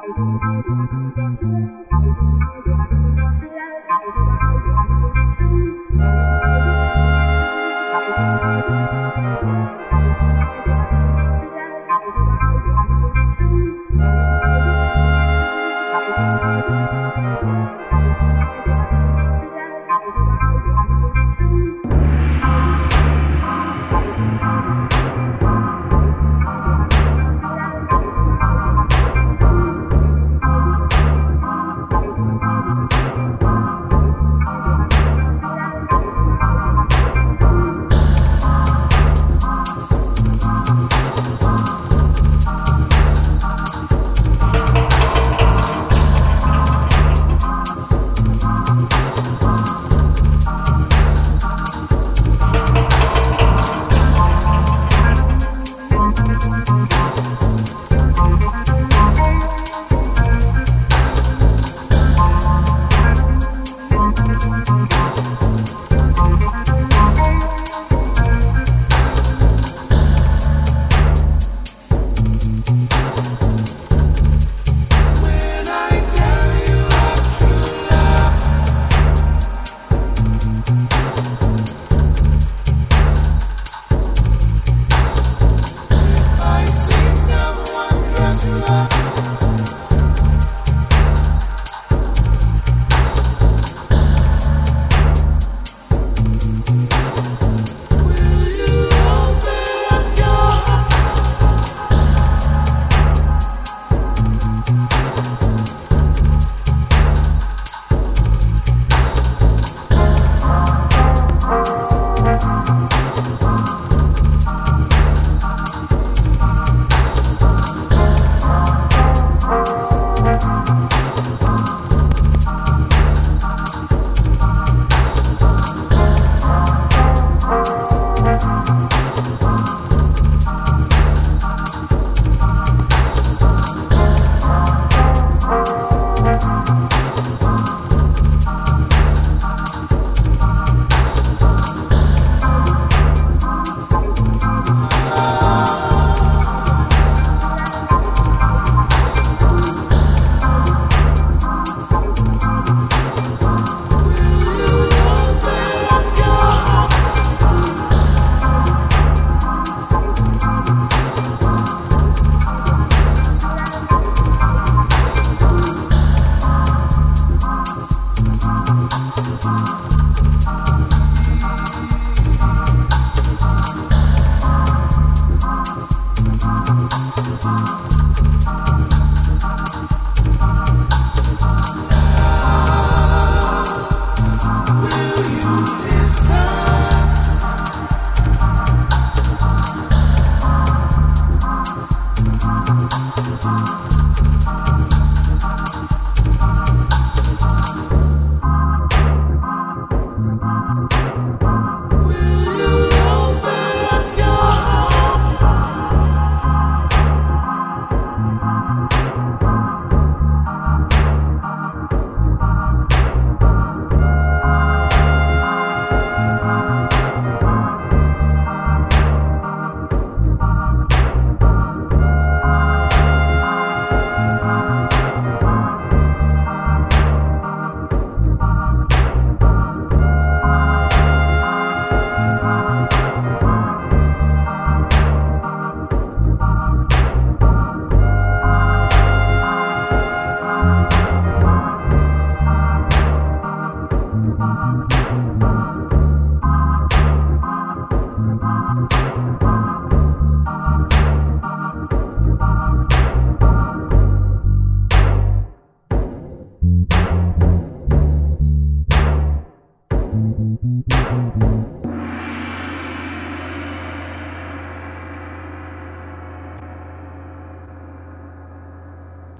どどどどどどど。